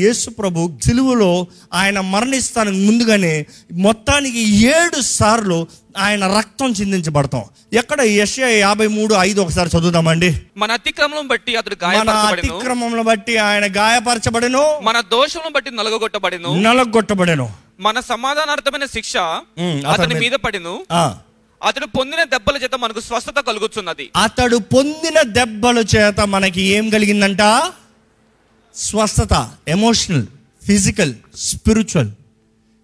యేసు ప్రభు సిలువలో ఆయన మరణిస్తానికి ముందుగానే మొత్తానికి ఏడు సార్లు ఆయన రక్తం చిందించబడతాం. ఎక్కడ? యెషయా యాభై మూడు ఐదు ఒకసారి చదువుదామండి. మన అతిక్రమం బట్టి అతడు మన అతిక్రమంలో బట్టి ఆయన గాయపరచబడెను. మన దోషములను బట్టి నలగొట్టబడెను. నలగొట్టబడెను. మన సమాధానార్థమైన శిక్ష అతని మీద- పడిను. అతడు పొందిన దెబ్బల చేత మనకు స్వస్థత కలుగుతున్నది అతడు పొందిన దెబ్బల చేత మనకి ఏం కలిగిందంట? స్వస్థత ఎమోషనల్ ఫిజికల్ స్పిరిచువల్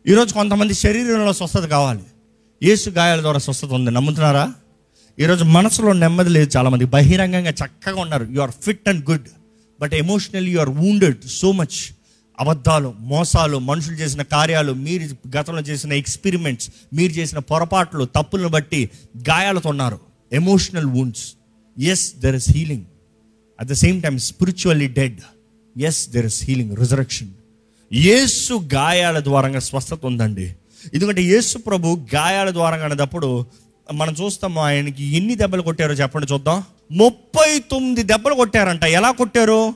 ఈరోజు కొంతమంది శరీరంలో స్వస్థత కావాలి. యేసు గాయాల ద్వారా స్వస్థత ఉంది. నమ్ముతున్నారా? ఈరోజు మనసులో నెమ్మది లేదు చాలామంది. బహిరంగంగా చక్కగా ఉన్నారు. You are fit and good but emotional you are wounded so much అబద్ధాలు మోసాలు మనుషులు చేసిన కార్యాలు మీరు గతంలో చేసిన ఎక్స్పెరిమెంట్స్ మీరు చేసిన పొరపాట్లు తప్పులను బట్టి గాయాలతో ఉన్నారు. Emotional wounds yes there is healing at the same time spiritually dead yes there is healing resurrection Yesu గాయాల ద్వారంగా స్వస్థత ఉందండి. ఎందుకంటే యేసు ప్రభు గాయాల ద్వారంగా అనేటప్పుడు మనం చూస్తాము ఆయనకి ఎన్ని దెబ్బలు కొట్టారో చెప్పండి చూద్దాం. ముప్పై తొమ్మిది దెబ్బలు కొట్టారంట. ఎలా కొట్టారు?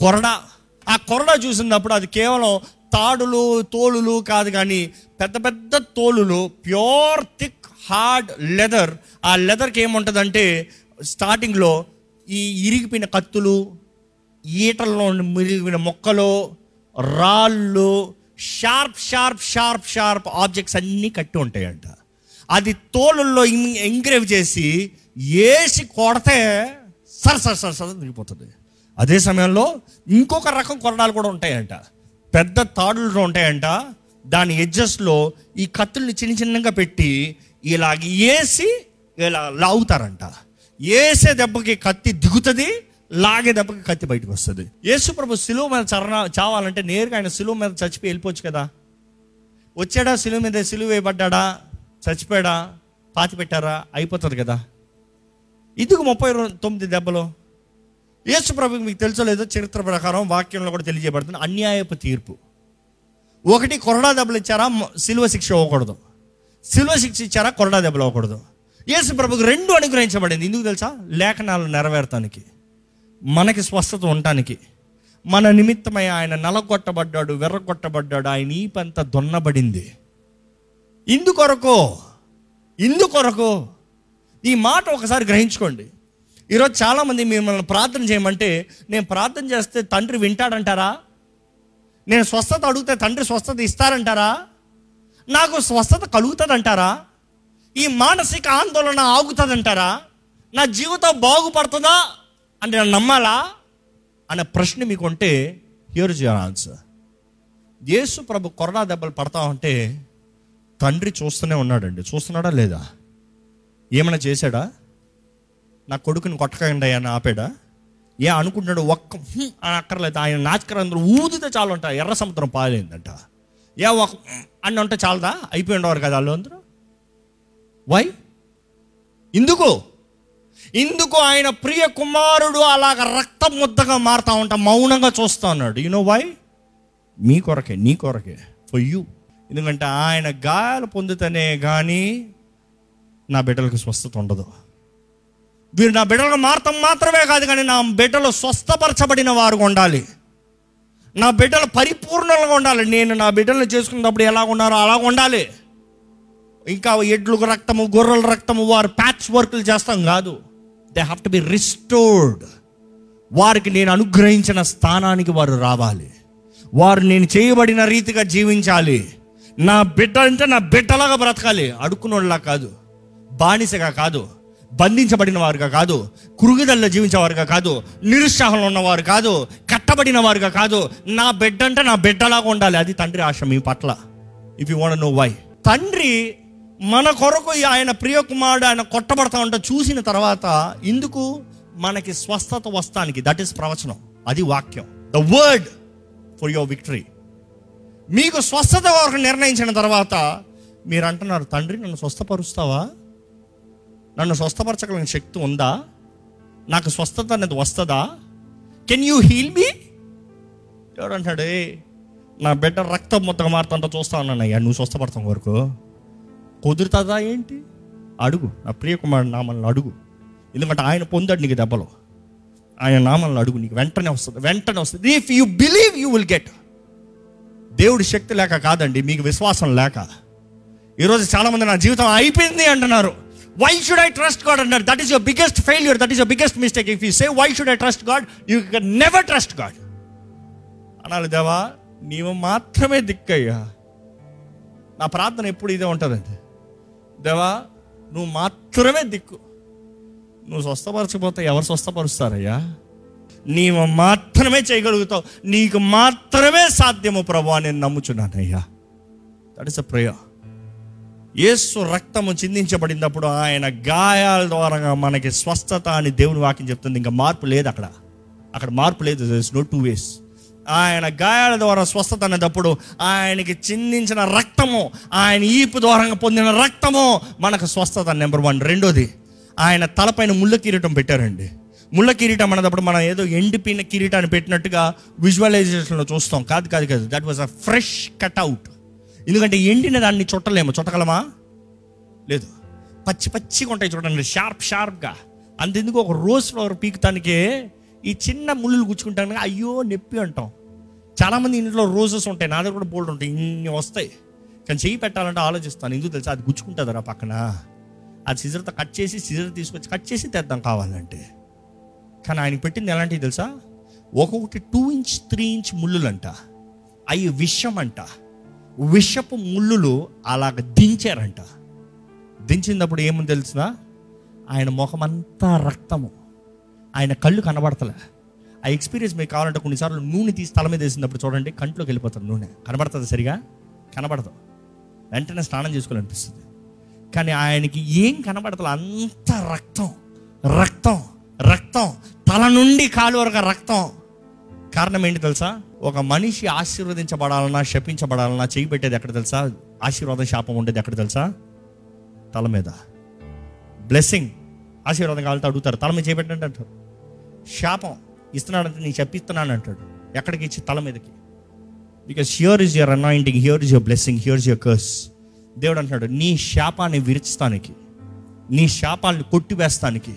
కొరడా. ఆ కొరడా చూసినప్పుడు అది కేవలం తాడులు తోలులు కాదు కానీ పెద్ద పెద్ద తోలులు ప్యూర్ థిక్ హార్డ్ లెదర్. ఆ లెదర్కి ఏముంటుందంటే స్టార్టింగ్లో ఈ ఇరిగిపోయిన కత్తులు ఈటల్లో మిరిగిన మొక్కలు రాళ్ళు sharp sharp sharp sharp objects అన్నీ కట్టి ఉంటాయంట. అది తోలుల్లో ఎంగ్రేవ్ చేసి వేసి కొడితే సర సర సర సర తిరిగిపోతుంది అదే సమయంలో ఇంకొక రకం కొరడాలు కూడా ఉంటాయంట. పెద్ద తాడులు ఉంటాయంట. దాని ఎడ్జస్ట్లో ఈ కత్తుల్ని చిన్న చిన్నగా పెట్టి ఇలాగ వేసి ఇలా లాగుతారంట. వేసే దెబ్బకి కత్తి దిగుతుంది లాగే కత్తి బయటకు వస్తుంది. యేసు ప్రభు సిలువ మీద చరణ చావాలంటే నేరుగా ఆయన సిలువ మీద చచ్చిపోయి వెళ్ళిపోవచ్చు కదా. వచ్చాడా సిలువ మీద సిలువ వేయబడ్డా చచ్చిపోయాడా పాతి పెట్టారా అయిపోతుంది కదా. ఇదిగో ముప్పై తొమ్మిది దెబ్బలు. యేసు ప్రభుకి మీకు తెలుసో లేదో చరిత్ర ప్రకారం వాక్యంలో కూడా తెలియజేయబడుతుంది. అన్యాయపు తీర్పు. ఒకటి కొరడా దెబ్బలు ఇచ్చారా సిలువ శిక్ష ఇవ్వకూడదు. సిలువ శిక్ష ఇచ్చారా కొరడా దెబ్బలు ఇవ్వకూడదు. యేసు ప్రభుకి రెండు అనుగ్రహించబడింది. ఎందుకు తెలుసా? లేఖనాలు నెరవేర్తానికి. మనకి స్వస్థత ఉండటానికి. మన నిమిత్తమై ఆయన నలగొట్టబడ్డాడు వెర్రగొట్టబడ్డాడు ఆయన ఈపంత దొన్నబడింది. ఇందుకొరకు ఇందుకొరకు ఈ మాట ఒకసారి గ్రహించుకోండి. ఈరోజు చాలామంది మిమ్మల్ని ప్రార్థన చేయమంటే నేను ప్రార్థన చేస్తే తండ్రి వింటాడంటారా? నేను స్వస్థత అడిగితే తండ్రి స్వస్థత ఇస్తారంటారా? నాకు స్వస్థత కలుగుతుందంటారా? ఈ మానసిక ఆందోళన ఆగుతుందంటారా? నా జీవితం బాగుపడుతుందా? అంటే నేను నమ్మాలా? అనే ప్రశ్న మీకు ఉంటే here is your answer Yesu ప్రభు కొరడా దెబ్బలు పడతా ఉంటే తండ్రి చూస్తూనే ఉన్నాడండి. చూస్తున్నాడా లేదా? ఏమైనా చేశాడా? నా కొడుకుని కొట్టకండి అని ఆపాడా? ఏ అనుకుంటున్నాడు ఒక్క అని అక్కర్లేదు. ఆయన నాచకరందరూ ఊదితే చాలు అంట. ఎర్ర సముద్రం పాలైందంట. ఏ ఒక హ్మ్ అని చాలదా? అయిపోయి ఉండేవారు కదా వాళ్ళు అందరూ? వై ఎందుకు? ఇందుకు ఆయన ప్రియ కుమారుడు అలాగ రక్త ముద్దగా మారుతా ఉంటా మౌనంగా చూస్తా ఉన్నాడు. యు నో వై మీ కొరకే నీ కొరకే. ఫర్ యూ ఎందుకంటే ఆయన గాయాలు పొందుతనే కానీ నా బిడ్డలకు స్వస్థత ఉండదు. వీరు నా బిడ్డలకు మారతం మాత్రమే కాదు కానీ నా బిడ్డలు స్వస్థపరచబడిన వారు ఉండాలి. నా బిడ్డలు పరిపూర్ణంగా ఉండాలి. నేను నా బిడ్డలను చేసుకున్నప్పుడు ఎలా ఉన్నారో అలా ఉండాలి. ఇంకా ఎడ్లు రక్తము గొర్రెల రక్తము వారు ప్యాచ్ వర్క్లు చేస్తాం కాదు. They have to be restored వారికి నేను అనుగ్రహించిన స్థానానికి వారు రావాలి. వారు నేను చేయబడిన రీతిగా జీవించాలి. నా బిడ్డ అంటే నా బిడ్డలాగా బ్రతకాలి. అడుక్కునోళ్ళ కాదు. బానిసగా కాదు. బంధించబడిన వారుగా కాదు. కురుగుదల్లో జీవించేవారుగా కాదు. నిరుత్సాహంలో ఉన్నవారు కాదు. కట్టబడిన వారుగా కాదు. నా బిడ్డ అంటే నా బిడ్డలాగా ఉండాలి. అది తండ్రి ఆశ మీ పట్ల. If you want know why తండ్రి మన కొరకు ఆయన ప్రియకుమారుడు ఆయన కొట్టబడతా ఉంటా చూసిన తర్వాత ఇందుకు మనకి స్వస్థత వస్తానికి దట్ ఈస్ ప్రవచనం అది వాక్యం. The word for your victory మీకు స్వస్థత వరకు నిర్ణయించిన తర్వాత మీరు అంటున్నారు తండ్రి నన్ను స్వస్థపరుస్తావా? నన్ను స్వస్థపరచగలిగిన శక్తి ఉందా? నాకు స్వస్థత అనేది వస్తుందా? కెన్ యూ హీల్ మీ ఎవడంటాడు నా బిడ్డ రక్తం మొత్తం మారుతుంటా చూస్తా ఉన్నానయ్యా నువ్వు స్వస్థపడతాం వరకు. కుదురుతుందా ఏంటి? అడుగు. నా ప్రియకుమారుడు నామల్ని అడుగు. ఎందుకంటే ఆయన పొందాడు నీకు దెబ్బలో. ఆయన నామల్ని అడుగు నీకు. వెంటనే వస్తుంది. వెంటనే వస్తుంది. If you believe you will get దేవుడి శక్తి లేక కాదండి మీకు విశ్వాసం లేక. ఈరోజు చాలామంది నా జీవితం అయిపోయింది అంటున్నారు. Why should I trust God అంటారు that is your biggest failure that is your biggest mistake if you say why should I trust God you can never trust God అనాలి దేవా నీవు మాత్రమే దిక్కయ్యా. నా ప్రార్థన ఎప్పుడు ఇదే ఉంటుందండి. దేవా నువ్వు మాత్రమే దిక్కు. నువ్వు స్వస్థపరచకపోతే ఎవరు స్వస్థపరుస్తారయ్యా? నీవు మాత్రమే చేయగలుగుతావు. నీకు మాత్రమే సాధ్యము ప్రభు అని నేను నమ్ముచున్నానయ్యా. That is a prayer Yesu రక్తము చిందించబడినప్పుడు ఆయన గాయాల ద్వారా మనకి స్వస్థత అని దేవుని వాక్యం చెప్తుంది. ఇంకా మార్పు లేదు అక్కడ. అక్కడ మార్పు లేదు. నో టూ వేస్ ఆయన గాయాల ద్వారా స్వస్థత అనేటప్పుడు ఆయనకి చిందించిన రక్తము ఆయన ఈపు ద్వారా పొందిన రక్తము మనకు స్వస్థత నెంబర్ వన్. రెండోది ఆయన తలపైన ముళ్ళ కిరీటం పెట్టారండి. ముళ్ళ కిరీటం అనేటప్పుడు మనం ఏదో ఎండిపోయిన కిరీటాన్ని పెట్టినట్టుగా విజువలైజేషన్లో చూస్తాం. కాదు కాదు కాదు. That was a fresh cutout ఎందుకంటే ఎండిన దాన్ని చుట్టలేము. చుట్టగలమా? లేదు. పచ్చి పచ్చిగా ఉంటాయి చూడండి. షార్ప్ షార్ప్గా అంతెందుకు? ఒక రోజ్ ఫ్లవర్ పీకుతానికే ఈ చిన్న ముళ్ళు గుచ్చుకుంటాను అయ్యో నొప్పి అంటాం. చాలామంది ఇంట్లో రోజెస్ ఉంటాయి నా దగ్గర కూడా బోల్డ్ ఉంటాయి ఇన్ని వస్తాయి. కానీ చెయ్యి పెట్టాలంటే ఆలోచిస్తాను ఎందుకు తెలుసా? అది గుచ్చుకుంటుందిరా పక్కన. అది సిజర్తో కట్ చేసి సిజర్ తీసుకొచ్చి కట్ చేసి తెద్దాం కావాలంటే. కానీ ఆయన పెట్టింది ఎలాంటివి తెలుసా? ఒక్కొక్కటి టూ ఇంచ్ త్రీ ఇంచ్ ముళ్ళులంట. అవి విషం అంట విషపు ముళ్ళులు అలాగ దించారంట. దించినప్పుడు ఏముంది తెలిసిన? ఆయన ముఖమంతా రక్తము. ఆయన కళ్ళు కనబడతలే. ఆ ఎక్స్పీరియన్స్ మీకు కావాలంటే కొన్నిసార్లు నూనె తీసి తల మీద వేసినప్పుడు చూడండి కంట్లోకి వెళ్ళిపోతుంది నూనె. కనబడుతుంది సరిగా? కనబడదు. వెంటనే స్నానం చేసుకోవాలనిపిస్తుంది. కానీ ఆయనకి ఏం కనబడతలే అంత రక్తం రక్తం రక్తం తల నుండి కాలు వరకు రక్తం. కారణం ఏంటి తెలుసా? ఒక మనిషి ఆశీర్వదించబడాలన్నా శపించబడాలన్నా చేయి పెట్టేది ఎక్కడ తెలుసా? ఆశీర్వాదం శాపం ఉండేది ఎక్కడ తెలుసా? తల మీద. బ్లెస్సింగ్ ఆశీర్వాదం కావాలంటే అడుగుతారు తల మీద చేపెట్టండి అంటారు. శాపం ఇస్తున్నాడంటే నేను చెప్పిస్తున్నాను అంటాడు. ఎక్కడికి? ఇచ్చి తల మీదకి. Because here is your anointing here is your blessing here is your curse దేవుడు అంటున్నాడు నీ శాపాన్ని విరుచుతానికి నీ శాపాలను కొట్టివేస్తానికి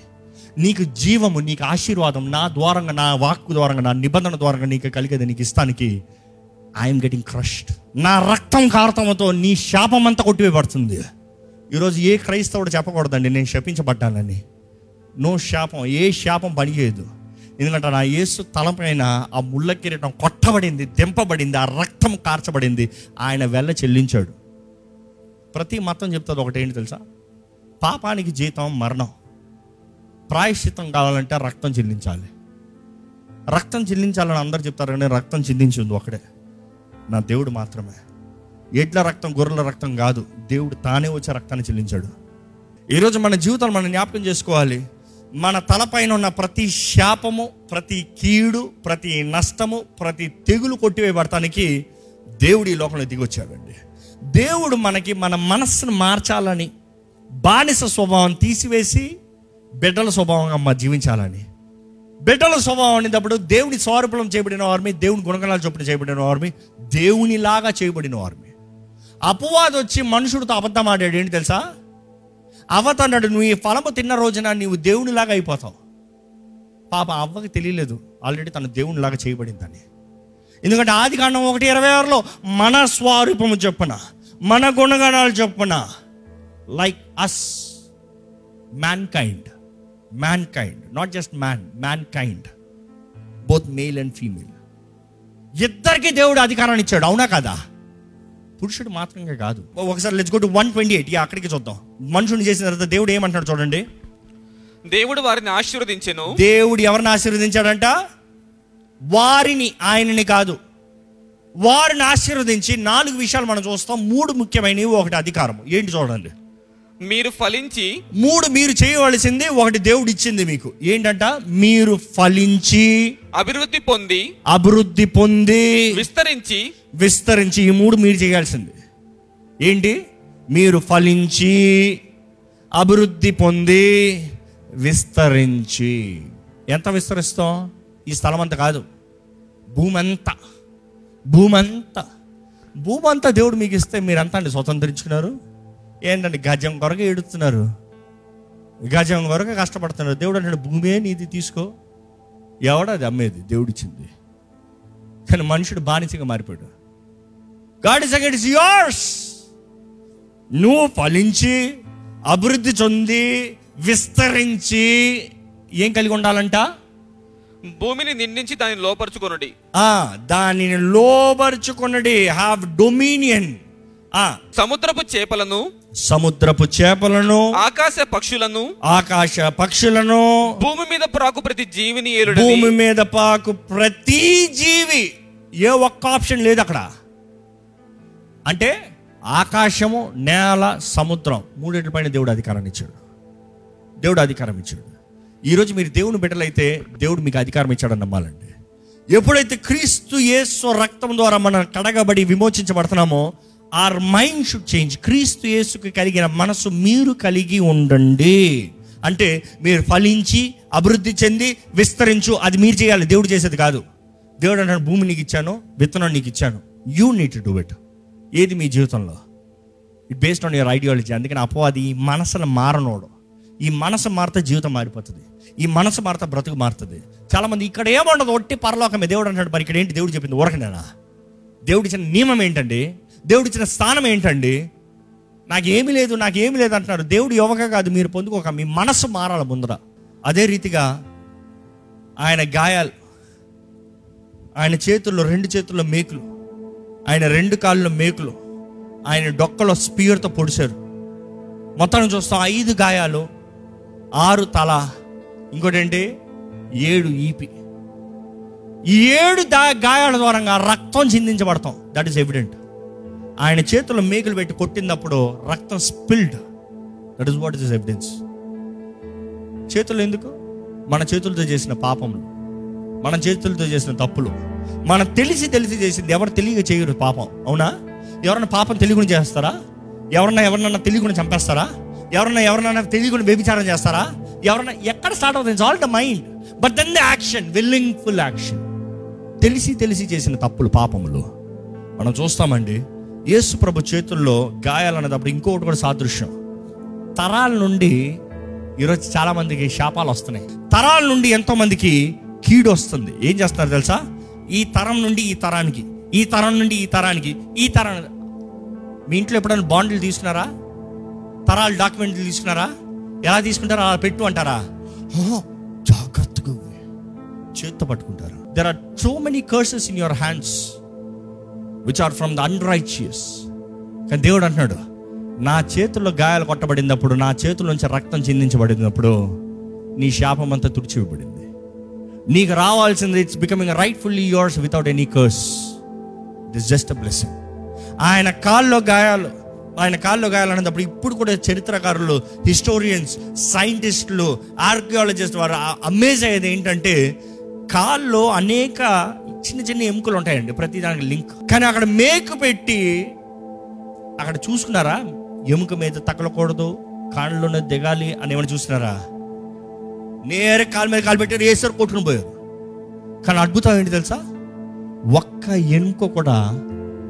నీకు జీవము నీకు ఆశీర్వాదం నా ద్వారంగా నా వాక్కు ద్వారంగా నా నిబంధన ద్వారంగా నీకు కలిగేది నీకు ఇస్తానికి ఐఎమ్ గెటింగ్ క్రష్డ్ నా రక్తం కారతంతో నీ శాపం అంతా కొట్టివేయబడుతుంది. ఈరోజు ఏ క్రైస్తవుడు చెప్పకూడదండి నేను శపించబడ్డానని. నో శాపం ఏ శాపం పనిచేయదు. ఎందుకంటే నా యేసు తలపైన ఆ ముళ్ళ కిరీటం కొట్టబడింది దింపబడింది ఆ రక్తం కార్చబడింది. ఆయన వెళ్ళ చెల్లించాడు. ప్రతి మతం చెప్తుంది ఒకటి ఏంటి తెలుసా? పాపానికి జీతం మరణం. ప్రాయశ్చితం కావాలంటే రక్తం చెల్లించాలి. రక్తం చెల్లించాలని అందరు చెప్తారు కానీ రక్తం చెల్లించింది ఒకడే. నా దేవుడు మాత్రమే. ఎడ్ల రక్తం గొర్రెల రక్తం కాదు దేవుడు తానే వచ్చే రక్తాన్ని చెల్లించాడు. ఈరోజు మన జీవితాలు మనం జ్ఞాపకం చేసుకోవాలి. మన తలపైన ఉన్న ప్రతి శాపము ప్రతి కీడు ప్రతి నష్టము ప్రతి తెగులు కొట్టివేయబడటానికి దేవుడు ఈ లోకంలో దిగొచ్చాడండి. దేవుడు మనకి మన మనస్సును మార్చాలని బానిస స్వభావం తీసివేసి బిడ్డల స్వభావంగా మా జీవించాలని. బిడ్డల స్వభావం అనేటప్పుడు దేవుని స్వరూపం చేయబడిన వారిని దేవుని గుణగణాలు చొప్పున చేయబడిన వారిని దేవునిలాగా చేయబడిన వారిని అపవాదం వచ్చి మనుషుడితో అబద్ధం ఆడాడు ఏంటి తెలుసా? అవతన్నాడు నువ్వు ఈ ఫలము తిన్న రోజున నీవు దేవునిలాగా అయిపోతావు. పాప అవ్వకి తెలియలేదు. ఆల్రెడీ తను దేవునిలాగా చేయబడిందని. ఎందుకంటే ఆది కాండం ఒకటి ఇరవై ఆరులో మన స్వరూపము చొప్పున మన గుణగణాలు చొప్పున like us mankind mankind not just man mankind both male and female ఇద్దరికి దేవుడు అధికారాన్ని ఇచ్చాడు అవునా కదా? పురుషుడు మాత్రమే కాదు. ఒకసారి let's go to one twenty eight అక్కడికి చూద్దాం. మనుషుని చేసిన తర్వాత దేవుడు ఏమంటాడు చూడండి. దేవుడు వారిని ఆశీర్వదించెను. దేవుడు ఎవరిని ఆశీర్వదించాడంట? వారిని ఆయనని కాదు. వారిని ఆశీర్వదించి నాలుగు విషయాలు మనం చూస్తాం. మూడు ముఖ్యమైనవి ఒకటి అధికారం ఏంటి చూడండి. మీరు ఫలించి మూడు మీరు చేయవలసింది ఒకటి దేవుడు ఇచ్చింది మీకు. ఏంటంట? మీరు ఫలించి అభివృద్ధి పొంది అభివృద్ధి పొంది విస్తరించి విస్తరించి ఈ మూడు మీరు చేయాల్సింది. ఏంటి? మీరు ఫలించి అభివృద్ధి పొంది విస్తరించి. ఎంత విస్తరిస్తాం? ఈ స్థలం అంత కాదు. భూమి అంతా భూమి అంతా భూమి అంతా దేవుడు మీకు ఇస్తే మీరంతా అండి స్వతంత్రించుకున్నారు. ఏంటంటే గజం కొరకు ఏడుతున్నారు గజం కొరకు కష్టపడుతున్నారు. దేవుడు అంటే భూమే నీది తీసుకో. ఎవడది అమ్మేది దేవుడిచ్చింది. కానీ మనుషుడు బానిసగా మారిపోయాడు. గాడ్ ఇస్ ఇస్ యోర్స్ నువ్వు ఫలించి అభివృద్ధి చెంది విస్తరించి ఏం కలిగి ఉండాలంట? భూమిని నిండించి దాన్ని లోపరుచుకొనుడి. ఆ దానిని హ్యావ్ డొమినియన్ ఆ. సముద్రపు చేపలను సముద్రపు చేపలను ఆకాశ పక్షులను ఆకాశ పక్షులను భూమి మీద ప్రాకు ప్రతి జీవిని భూమి మీద పాకు ప్రతి జీవి. ఏ ఒక్క ఆప్షన్ లేదు అక్కడ. అంటే ఆకాశము నేల సముద్రం మూడేటి పైన దేవుడు అధికారాన్ని ఇచ్చాడు. దేవుడు అధికారం ఇచ్చాడు. ఈరోజు మీరు దేవుని బిడ్డలైతే దేవుడు మీకు అధికారం ఇచ్చాడని నమ్మాలండి. ఎప్పుడైతే క్రీస్తు యేసు రక్తం ద్వారా మనం కడగబడి విమోచించబడుతున్నామో ఆర్ మైండ్ షుడ్ చేంజ్ క్రీస్తు యేసుకి కలిగిన మనసు మీరు కలిగి ఉండండి. అంటే మీరు ఫలించి అభివృద్ధి చెంది విస్తరించు అది మీరు చేయాలి. దేవుడు చేసేది కాదు. దేవుడు అంటాడు భూమి నీకు ఇచ్చాను విత్తనం నీకు ఇచ్చాను. You need to do it ఏది మీ జీవితంలో? It based on your ideology అందుకని అపవాది ఈ మనసును మారనోడు. ఈ మనసు మారితే జీవితం మారిపోతుంది. ఈ మనసు మారితే బ్రతుకు మారుతుంది. చాలామంది ఇక్కడ ఏముండదు? ఒట్టి పరలోకమే. దేవుడు అంటాడు మరి ఇక్కడ ఏంటి? దేవుడు చెప్పింది ఊరకనేనా దేవుడు ఇచ్చిన నియమం ఏంటండి? దేవుడు ఇచ్చిన స్థానం ఏంటండి? నాకేమీ లేదు నాకేమీ లేదు అంటున్నారు దేవుడు యువక కాదు మీరు పొందుకోక మీ మనసు మారాలి ముందర. అదే రీతిగా ఆయన గాయాలు ఆయన చేతుల్లో రెండు చేతుల్లో మేకులు ఆయన రెండు కాళ్ళు మేకులు ఆయన డొక్కలో స్పియర్తో పొడిచారు. మొత్తం చూస్తాం ఐదు గాయాలు ఆరు తల ఇంకోటి ఏంటి ఏడు ఈపి. ఈ ఏడు దా గాయాల ద్వారా రక్తం చిందించబడతాం. దట్ ఈస్ ఎవిడెంట్ ఆయన చేతుల్లో మేకులు పెట్టి కొట్టినప్పుడు రక్తం spilled that is what is evidence చేతులు ఎందుకు? మన చేతులతో చేసిన పాపములు మన చేతులతో చేసిన తప్పులు. మనం తెలిసి తెలిసి చేసింది ఎవరు తెలియక చేయరు పాపం. అవునా? ఎవరన్నా పాపం తెలియకుండా చేస్తారా? ఎవరన్నా ఎవరినన్నా తెలియకుండా చంపేస్తారా? ఎవరన్నా ఎవరినన్నా తెలియకుండా వ్యభిచారం చేస్తారా? ఎవరన్నా ఎక్కడ స్టార్ట్ అవుతుంది? All the mind but then the action willing full action తెలిసి తెలిసి చేసిన తప్పులు పాపములు. మనం చూస్తామండి యేసు ప్రభు చేతుల్లో గాయాలు ఇంకొకటి కూడా సాదృశ్యం. తరాల నుండి ఈరోజు చాలామందికి శాపాలు వస్తున్నాయి. తరాల నుండి ఎంతోమందికి కీడు వస్తుంది. ఏం చేస్తున్నారు తెలుసా? ఈ తరం నుండి ఈ తరానికి ఈ తరం నుండి ఈ తరానికి ఈ తరం మీ ఇంట్లో ఎప్పుడైనా బాండ్లు తీసుకున్నారా? తరాలు డాక్యుమెంట్లు తీసుకున్నారా? ఎలా తీసుకుంటారా అలా పెట్టు అంటారా? జాగ్రత్తగా చేత్తో పట్టుకుంటారు. There are so many curses in your hands which are from the unrighteous కానీ దేవుడు అంటున్నాడు నా చేతుల్లో గాయాలు కొట్టబడినప్పుడు నా చేతుల నుంచి రక్తం చిందించబడినప్పుడు నీ శాపం అంతా తుడిచివేయబడింది. నీకు రావాల్సింది it's becoming rightfully yours without any curse this just a blessing ఆయన కాల్లో గాయాలు ఆయన కాల్లో గాయాలు అనేటప్పుడు ఇప్పుడు కూడా చరిత్రకారులు హిస్టోరియన్స్ సైంటిస్టులు ఆర్కియాలజిస్ట్ వారు అమేజ్ అయ్యేది ఏంటంటే కాల్లో అనేక చిన్న చిన్న ఎముకలు ఉంటాయండి ప్రతి దానికి లింక్. కానీ అక్కడ మేకు పెట్టి అక్కడ చూసుకున్నారా? ఎముక మీద తగలకూడదు కాళ్ళలోనే దిగాలి అని ఏమైనా చూస్తున్నారా నేరే కాలు మీద కాలు పెట్టారు వేసారు కొట్టుకుని పోయారు. కానీ అద్భుతం ఏంటి తెలుసా? ఒక్క ఎముక కూడా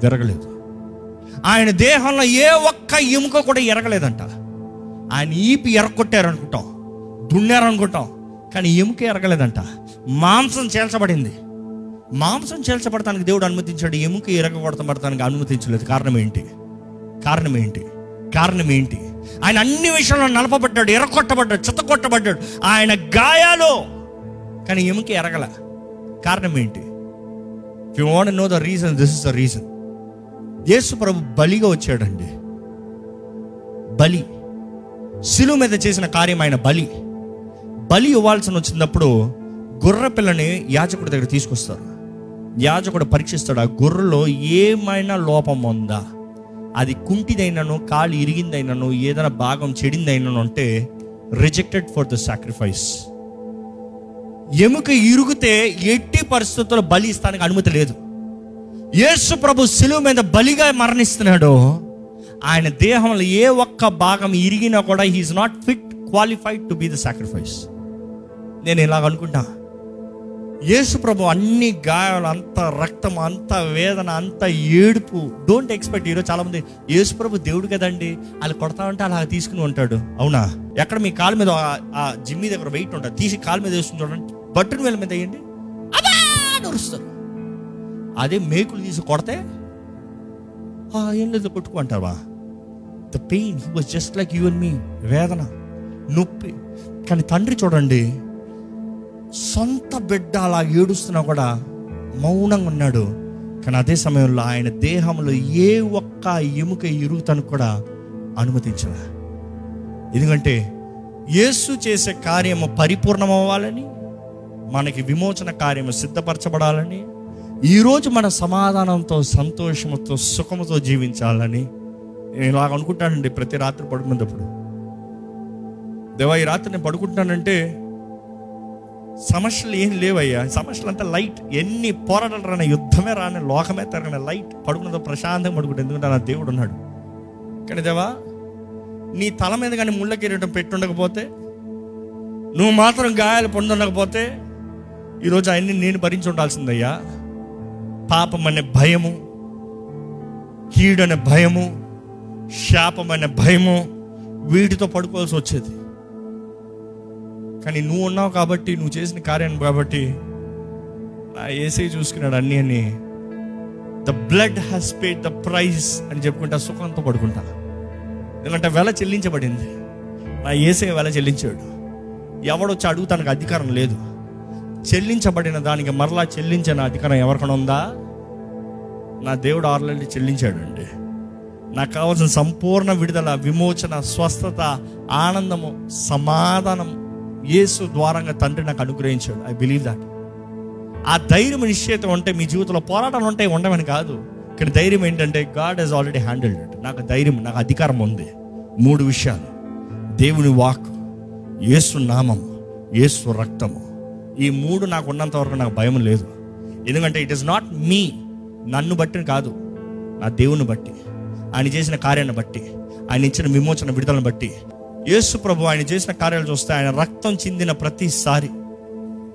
విరగలేదు. ఆయన దేహంలో ఏ ఒక్క ఎముక కూడా ఎరగలేదంట. ఆయన ఈపి ఎరగొట్టారనుకుంటాం అనుకుంటాం కానీ ఎముక ఎరగలేదంట. మాంసం చేల్చబడింది. మాంసం చేల్చబడటానికి దేవుడు అనుమతించాడు ఎముక ఎరగబడతానికి అనుమతించలేదు. కారణం ఏంటి? కారణం ఏంటి? కారణం ఏంటి? ఆయన అన్ని విషయంలో నలపబడ్డాడు ఎరగొట్టబడ్డాడు చిత్తకొట్టబడ్డాడు ఆయన గాయాలు. కానీ ఎముక ఎరగల. కారణం ఏంటి? You want know the reason this is the reason Yesu ప్రభు బలిగా వచ్చాడండి. బలి. శిలువ మీద చేసిన కార్యం ఆయన బలి. బలి ఇవ్వాల్సిన వచ్చినప్పుడు గుర్ర పిల్లని యాజకుడి దగ్గర తీసుకొస్తారు. యాజకుడు పరీక్షిస్తాడు ఆ గుర్రలో ఏమైనా లోపం ఉందా? అది కుంటిదైనను కాలు ఇరిగిందైనను ఏదైనా భాగం చెడిందైనను అంటే రిజెక్టెడ్ ఫర్ ద సాక్రిఫైస్ ఎముక ఇరుగుతే ఎట్టి పరిస్థితుల్లో బలి ఇస్తానికి అనుమతి లేదు. యేసు ప్రభు శిలువ మీద బలిగా మరణిస్తున్నాడు. ఆయన దేహంలో ఏ ఒక్క భాగం ఇరిగినా కూడా he's not fit qualified to be the sacrifice నేను ఇలాగ అనుకుంటా. యేసు ప్రభు అన్ని గాయాలు అంత రక్తం అంత వేదన అంత ఏడుపు. డోంట్ ఎక్స్పెక్ట్ ఈరోజు చాలా మంది యేసు ప్రభు దేవుడు కదండి. వాళ్ళు కొడతా ఉంటే అలా తీసుకుని ఉంటాడు. అవునా? ఎక్కడ మీ కాలు మీద ఆ- జిమ్ జిమ్మి దగ్గర వెయిట్ ఉంటుంది? తీసి కాలు మీద వేసుకుని చూడండి. బట్టన్ వేల మీద వేయండి. అదే అదే మేకులు తీసి కొడితే "ఆ, ఏం లేదు కొట్టుకుంటావా the pain he was just like you and me వేదన నొప్పి. కానీ తండ్రి చూడండి సొంత బిడ్డ అలా ఏడుస్తున్నా కూడా మౌనంగా ఉన్నాడు. కానీ అదే సమయంలో ఆయన దేహంలో ఏ ఒక్క ఎముక ఇరుగుతను కూడా అనుమతించలే. ఎందుకంటే యేసు చేసే కార్యము పరిపూర్ణం అవ్వాలని మనకి విమోచన కార్యము సిద్ధపరచబడాలని ఈరోజు మన సమాధానంతో సంతోషంతో సుఖముతో జీవించాలని నేను ఇలాగ అనుకుంటానండి ప్రతి రాత్రి పడుకున్నప్పుడు దేవా ఈ రాత్రి నేను పడుకుంటానంటే సమస్యలు ఏం లేవయ్యా. సమస్యలు అంతా లైట్ ఎన్ని పోరాటాలు రాని యుద్ధమే రాని లోకమే తరగని లైట్ పడుకున్నదో ప్రశాంతంగా పడుకుంటే ఎందుకంటే నా దేవుడు ఉన్నాడు. కానీ దేవా నీ తల మీద కానీ ముళ్ళ కిరీటం పెట్టుండకపోతే నువ్వు మాత్రం గాయాలు పొందుండకపోతే ఈరోజు ఆయన్ని నేను భరించి ఉండాల్సిందయ్యా. పాపం అనే భయము కీడనే భయము శాపం అనే భయము వీటితో పడుకోవాల్సి వచ్చేది. కానీ నువ్వు ఉన్నావు కాబట్టి నువ్వు చేసిన కార్యం కాబట్టి నా ఏసై చూసుకున్నాడు అన్ని అని the blood has paid the price అని చెప్పుకుంటా సుఖంతో పడుకుంటా. ఎందుకంటే వెల చెల్లించబడింది. నా ఏసై వెల చెల్లించాడు. ఎవడొచ్చి అడుగుతానికి అధికారం లేదు. చెల్లించబడిన దానికి మరలా చెల్లించిన అధికారం ఎవరికైనా ఉందా? నా దేవుడు ఆల్రెడీ చెల్లించాడు అండి నాకు కావాల్సిన సంపూర్ణ విడుదల విమోచన స్వస్థత ఆనందము సమాధానం యేసు ద్వారంగా తండ్రి నాకు అనుగ్రహించాడు. ఐ బిలీవ్ దాట్ ఆ ధైర్యం నిశ్చయితం ఉంటే మీ జీవితంలో పోరాటాలు ఉంటాయి ఉండమని కాదు. ఇక్కడ ధైర్యం ఏంటంటే God has already handled it నాకు ధైర్యం నాకు అధికారం ఉంది. మూడు విషయాలు. దేవుని వాక్ యేసు నామం యేసు రక్తము. ఈ మూడు నాకు ఉన్నంత వరకు నాకు భయం లేదు. ఎందుకంటే ఇట్ ఇస్ నాట్ మీ నన్ను బట్టి కాదు. నా దేవుని బట్టి ఆయన చేసిన కార్యాన్ని బట్టి ఆయన ఇచ్చిన విమోచన విడుదలను బట్టి యేసు ప్రభు ఆయన చేసిన కార్యాలు చూస్తే ఆయన రక్తం చిందిన ప్రతిసారి.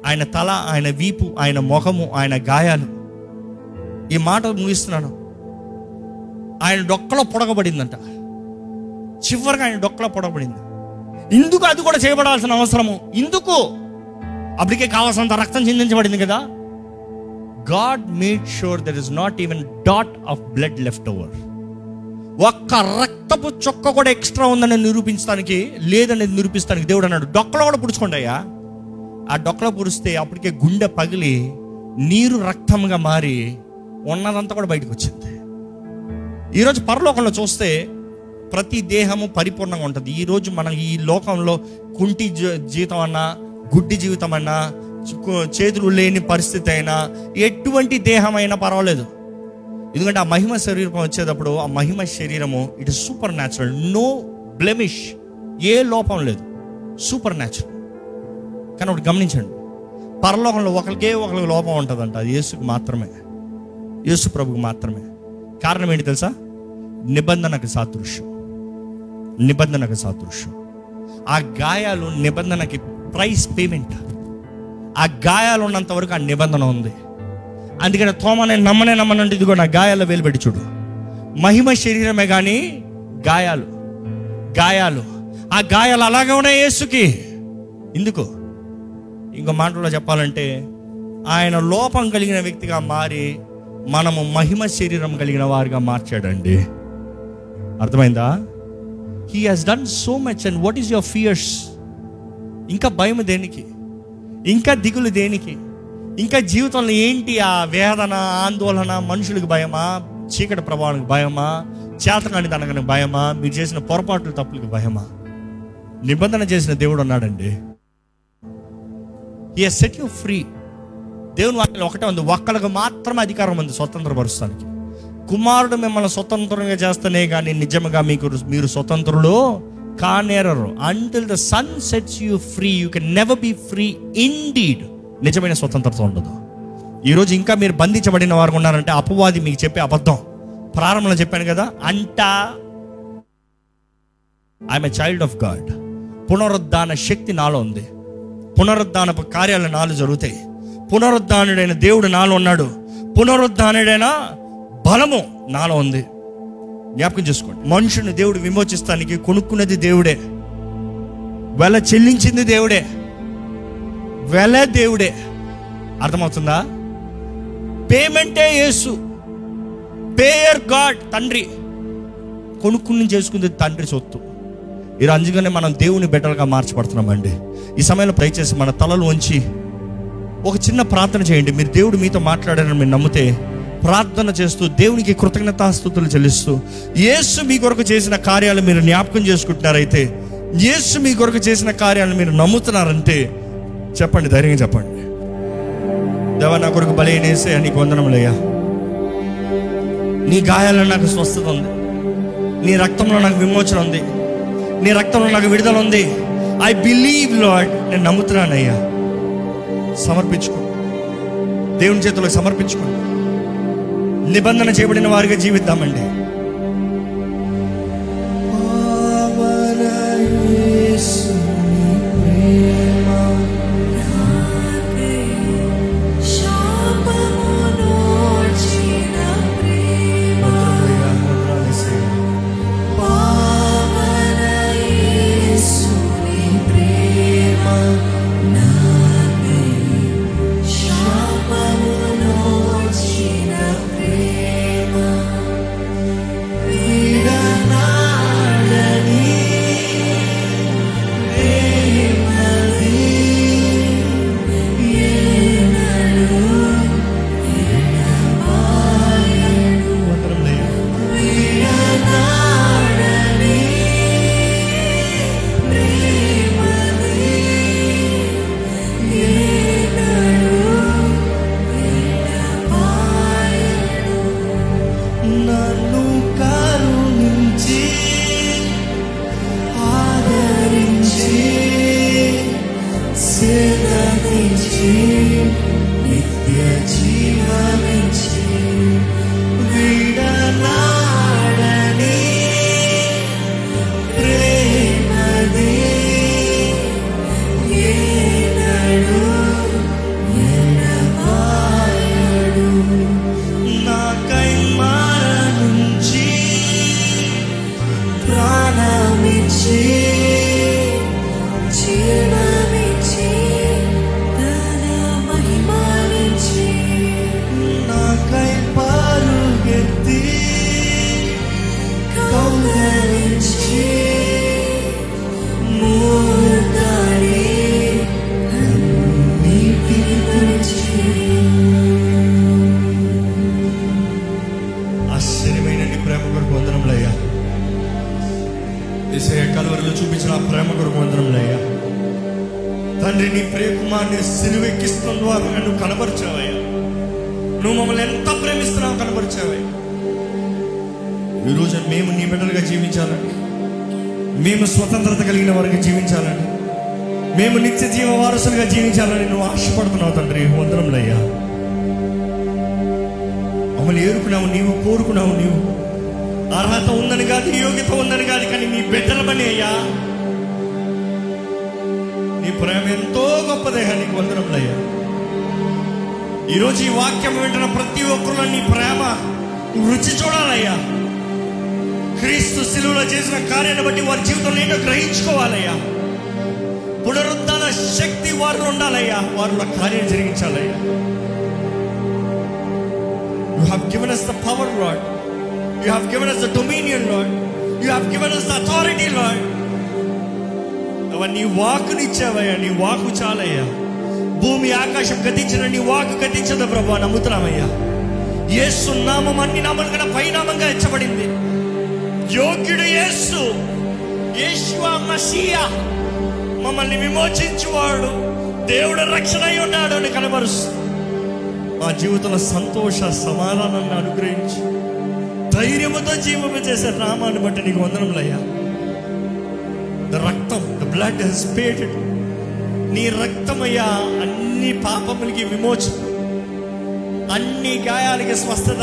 ఆయన తల ఆయన వీపు ఆయన ముఖము ఆయన గాయాలు. ఈ మాట ముగిస్తున్నాను ఆయన డొక్కలో పొడగబడిందంట. చివరిగా ఆయన డొక్కలో పొడగబడింది. ఇందుకు అది కూడా చేయబడాల్సిన అవసరము. ఇందుకు అప్పటికే కావాల్సినంత రక్తం చిందించబడింది కదా. God made sure there is not even dot of blood left over. ఒక్క రక్తపు చొక్క కూడా ఎక్స్ట్రా ఉందని నిరూపించడానికి లేదని నిరూపిస్తానికి దేవుడు అన్నాడు. డొక్కలో కూడా పుడుచుకోండి అయ్యా. ఆ డొక్కలో పురిస్తే అప్పటికే గుండె పగిలి నీరు రక్తంగా మారి ఉన్నదంతా కూడా బయటకు వచ్చింది. ఈరోజు పరలోకంలో చూస్తే ప్రతి దేహము పరిపూర్ణంగా ఉంటుంది. ఈరోజు మనం ఈ లోకంలో కుంటి జీ- జీవితం అన్నా గుడ్డి జీవితం అన్నా చేతులు లేని పరిస్థితి అయినా ఎటువంటి దేహం అయినా పర్వాలేదు. ఎందుకంటే ఆ మహిమ శరీరం వచ్చేటప్పుడు ఆ మహిమ శరీరము it is supernatural no blemish ఏ లోపం లేదు. సూపర్ న్యాచురల్ కానీ ఒకటి గమనించండి. పరలోకంలో ఒకరికే ఒకరికి లోపం ఉంటుందంట. అది యేసుకు మాత్రమే. యేసు ప్రభుకు మాత్రమే. కారణం ఏంటి తెలుసా? నిబంధనకు సాదృశ్యం. నిబంధనకు సాదృశ్యం. ఆ గాయాలు నిబంధనకి ప్రైస్ పేమెంట్ ఆ గాయాలు ఉన్నంత వరకు ఆ నిబంధన ఉంది. అందుకని తోమనే నమ్మనే నమ్మనంటే ఇదిగో నా గాయాల్లో వేలుపెట్టి చూడు. మహిమ శరీరమే కానీ గాయాలు గాయాలు. ఆ గాయాలు అలాగే ఉన్నాయి యేసుకి. ఎందుకు ఇంకో మాటలో చెప్పాలంటే ఆయన లోపం కలిగిన వ్యక్తిగా మారి మనము మహిమ శరీరం కలిగిన వారిగా మార్చాడండి. అర్థమైందా? He has done so much and what is your fears ఇంకా భయం దేనికి? ఇంకా దిగులు దేనికి? ఇంకా జీవితంలో ఏంటి ఆ వేదన ఆందోళన మనుషులకు భయమా? చీకటి ప్రభావానికి భయమా? చేతకాని తనకని భయమా? మీరు చేసిన పొరపాట్లు తప్పులకు భయమా? నిబంధన చేసిన దేవుడు ఉన్నాడండి. ఈ సెట్ యూ ఫ్రీ దేవుని వాక్యం ఒకటే ఉంది ఒక్కరికి మాత్రమే అధికారం ఉంది స్వతంత్రపరుస్తానికి. కుమారుడు మిమ్మల్ని స్వతంత్రంగా చేస్తేనే కానీ నిజంగా మీకు మీరు స్వతంత్రులు కానేరరు. Until the son sets you free you can never be free indeed నిజమైన స్వతంత్రత ఉండదు. ఈరోజు ఇంకా మీరు బంధించబడిన వారు ఉన్నారంటే అపవాది మీకు చెప్పే అబద్ధం. ప్రారంభంలో చెప్పాను కదా అంట. I'm a child of God పునరుద్ధాన శక్తి నాలో ఉంది. పునరుద్ధానపు కార్యాలు నాలో జరుగుతాయి. పునరుద్ధానుడైన దేవుడు నాలో ఉన్నాడు. పునరుద్ధానుడైన బలము నాలో ఉంది. జ్ఞాపకం చేసుకోండి. మనుషుని దేవుడు విమోచిస్తానికి కొనుక్కున్నది దేవుడే. వెల చెల్లించింది దేవుడే. వెల దేవుడే. అర్థమవుతుందా? పేమెంటే యేసు. పేయర్ గాడ్ తండ్రి. కొనుక్కుని చేసుకుంది తండ్రి సొత్తు. ఈ అందుకనే మనం దేవుని బెటర్గా మార్చబడుతున్నామండి. ఈ సమయంలో దయచేసి మన తలలు ఉంచి ఒక చిన్న ప్రార్థన చేయండి. మీరు దేవుడు మీతో మాట్లాడారని మీరు నమ్మితే ప్రార్థన చేస్తూ దేవునికి కృతజ్ఞతాస్థుతులు చెల్లిస్తూ యేసు మీ కొరకు చేసిన కార్యాలు మీరు జ్ఞాపకం చేసుకుంటున్నారైతే యేసు మీ కొరకు చేసిన కార్యాలను మీరు నమ్ముతున్నారంటే చెప్పండి ధైర్యంగా చెప్పండి. దేవా నా కొరకు బలైనేసే నీకు వందనములయ్యా నీ గాయాల్లో నాకు స్వస్థత ఉంది. నీ రక్తంలో నాకు విమోచన ఉంది. నీ రక్తంలో నాకు విడుదల ఉంది. ఐ బిలీవ్ లాడ్ నేను నమ్ముతున్నానయ్యా సమర్పించుకో. దేవుని చేతులకు సమర్పించుకో. నిబంధన చేయబడిన వారిగా జీవిద్దామండి. నీ సిలువెక్కిస్తున్న ద్వారా నువ్వు కనబరిచావయ్యా నువ్వు మమ్మల్ని ఎంత ప్రేమిస్తున్నావు కనబరిచావయ్యా ఈరోజు మేము నీ బిడ్డలుగా జీవించాలని మేము స్వతంత్రత కలిగిన వారికి జీవించాలని మేము నిత్య జీవ వారసులుగా జీవించాలని నువ్వు ఆశపడుతున్నావు తండ్రి. వందరంలయ్యా మమ్మల్ని ఏరుకున్నావు నీవు కోరుకున్నావు నీవు. అర్హత ఉందని కాదు యోగ్యత ఉందని కాదు కానీ నీ బిడ్డలమని అయ్యా. నీ ప్రేమ ఎంతో గొప్పదయ్యా నీకు వందనములయ్యా ఈరోజు ఈ వాక్యం వింటున్న ప్రతి ఒక్కరిలో నీ ప్రేమ రుచి చూడాలయ్యా క్రీస్తు శిలువలో చేసిన కార్యాన్ని బట్టి వారి జీవితంలో ఏంటో గ్రహించుకోవాలయ్యా పునరుద్ధాన శక్తి వారిలో ఉండాలయ్యా వారిలో కార్యం జరిగించాలయ్యా You have given us the power, Lord. You have given us the dominion, Lord. You have given us the authority, Lord. అవా నీ వాకునిచ్చావయ్యా నీ వాకు చాలయ్యా. భూమి ఆకాశం గతించిన నీ వాకు గతించదు ప్రభా నమ్ముతున్నామయ్యా యేసు నామం అన్ని నామం కన్నా పైనామంగా హెచ్చబడింది యోగ్యుడు యేసు యేసు మసీయా మమ్మల్ని విమోచించువాడు దేవుడు రక్షణ అయి ఉన్నాడు అని కనబరుస్తుంది మా జీవితంలో సంతోష సమాధానాన్ని అనుగ్రహించి. ధైర్యముతో జీవము చేసే నామాన్ని బట్టి నీకు వందనములయ్యా. బ్లడ్ హెస్ నీ రక్తమయ్యా అన్ని పాపములకి విమోచన. అన్ని గాయాలకి స్వస్థత.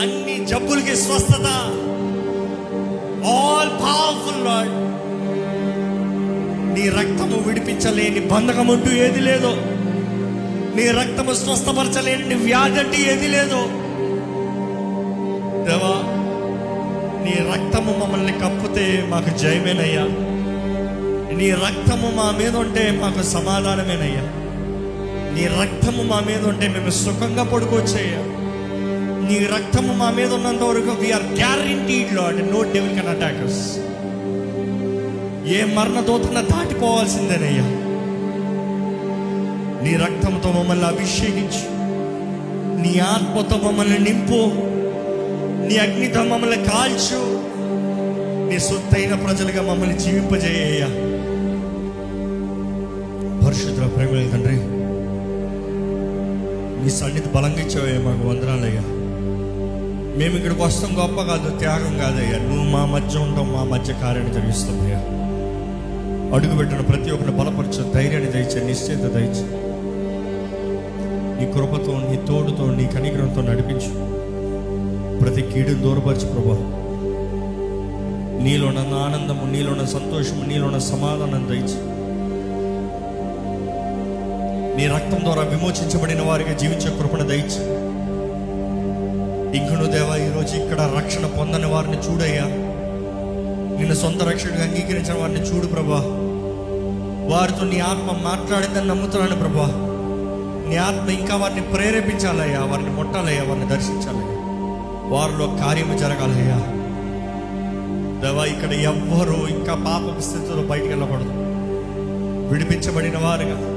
అన్ని జబ్బులకి స్వస్థత. ఆల్ పవర్ఫుల్ లాడ్ నీ రక్తము విడిపించలేని బంధకం అంటూ ఏది లేదో. నీ రక్తము స్వస్థపరచలేని వ్యాధి అంటే ఏది లేదో. దేవా నీ రక్తము మమ్మల్ని కప్పితే మాకు జయమేనయ్యా. నీ రక్తము మా మీద ఉంటే మాకు సమాధానమేనయ్యా. నీ రక్తము మా మీద ఉంటే మేము సుఖంగా పడుకోవచ్చయ్యా. నీ రక్తము మా మీద ఉన్నంత వరకు we're guaranteed lord no devil can attack us ఏ మరణ దూతన దాటిపోవాల్సిందేనయ్యా. నీ రక్తంతో మమ్మల్ని అభిషేకించు. నీ ఆత్మతో మమ్మల్ని నింపు. నీ అగ్నితో మమ్మల్ని కాల్చు. నీ సొత్తైన ప్రజలుగా మమ్మల్ని జీవింపజేయ్యా పరిశుద్ధ ప్రేమ తండ్రి. నీ సన్నిధి బలంగా ఇచ్చావయ్యా మాకు వందనాలయ్యా. మేము ఇక్కడికి వస్తాం గొప్ప కాదు త్యాగం కాదయ్యా. నువ్వు మా మధ్య ఉంటావు మా మధ్య కార్యాన్ని జరిగిస్తావయ్యా. అడుగుపెట్టిన ప్రతి ఒక్కరిని బలపరచు ధైర్యాన్ని దయచే నిశ్చేత దయచే. నీ కృపతో నీ తోడుతో నీ కనిగ్రహంతో నడిపించు. ప్రతి కీడును దూరపరచు ప్రభా. నీలోన ఆనందము నీలోన సంతోషము నీలోన సమాధానం దయచే. నీ రక్తం ద్వారా విమోచించబడిన వారిగా జీవించే కృపణ దయచి. ఇంకను దేవా ఈరోజు ఇక్కడ రక్షణ పొందని వారిని చూడయ్యా. నిన్ను సొంత రక్షణగా అంగీకరించిన వారిని చూడు ప్రభా. వారితో నీ ఆత్మ మాట్లాడిందని నమ్ముతున్నాను ప్రభా. నీ ఆత్మ ఇంకా వారిని ప్రేరేపించాలయ్యా వారిని ముట్టాలయ్యా వారిని దర్శించాలయ్యా. వారిలో కార్యము జరగాలయ్యా. దేవా ఇక్కడ ఎవ్వరూ ఇంకా పాప స్థితిలో బయటకు వెళ్ళకూడదు. విడిపించబడిన వారుగా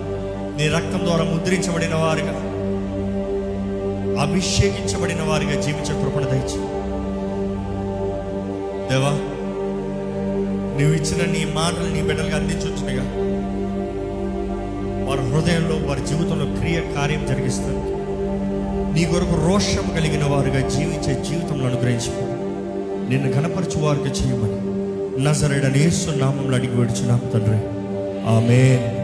నీ రక్తం ద్వారా ముద్రించబడిన వారుగా అభిషేకించబడిన వారిగా జీవించే కృపణ దయచి దేవా నువ్వు ఇచ్చిన నీ మాటలు నీ బిడ్డలుగా అందించుగా వారి హృదయంలో వారి జీవితంలో క్రియ కార్యం జరిగిస్తుంది. నీ కొరకు రోషం కలిగిన వారుగా జీవించే జీవితంలో అనుగ్రహించి. నిన్ను కనపరచు వారికి చేయమని నజరడనేసు నామంలో అడిగి విడుచున్నాం తండ్రి. ఆమె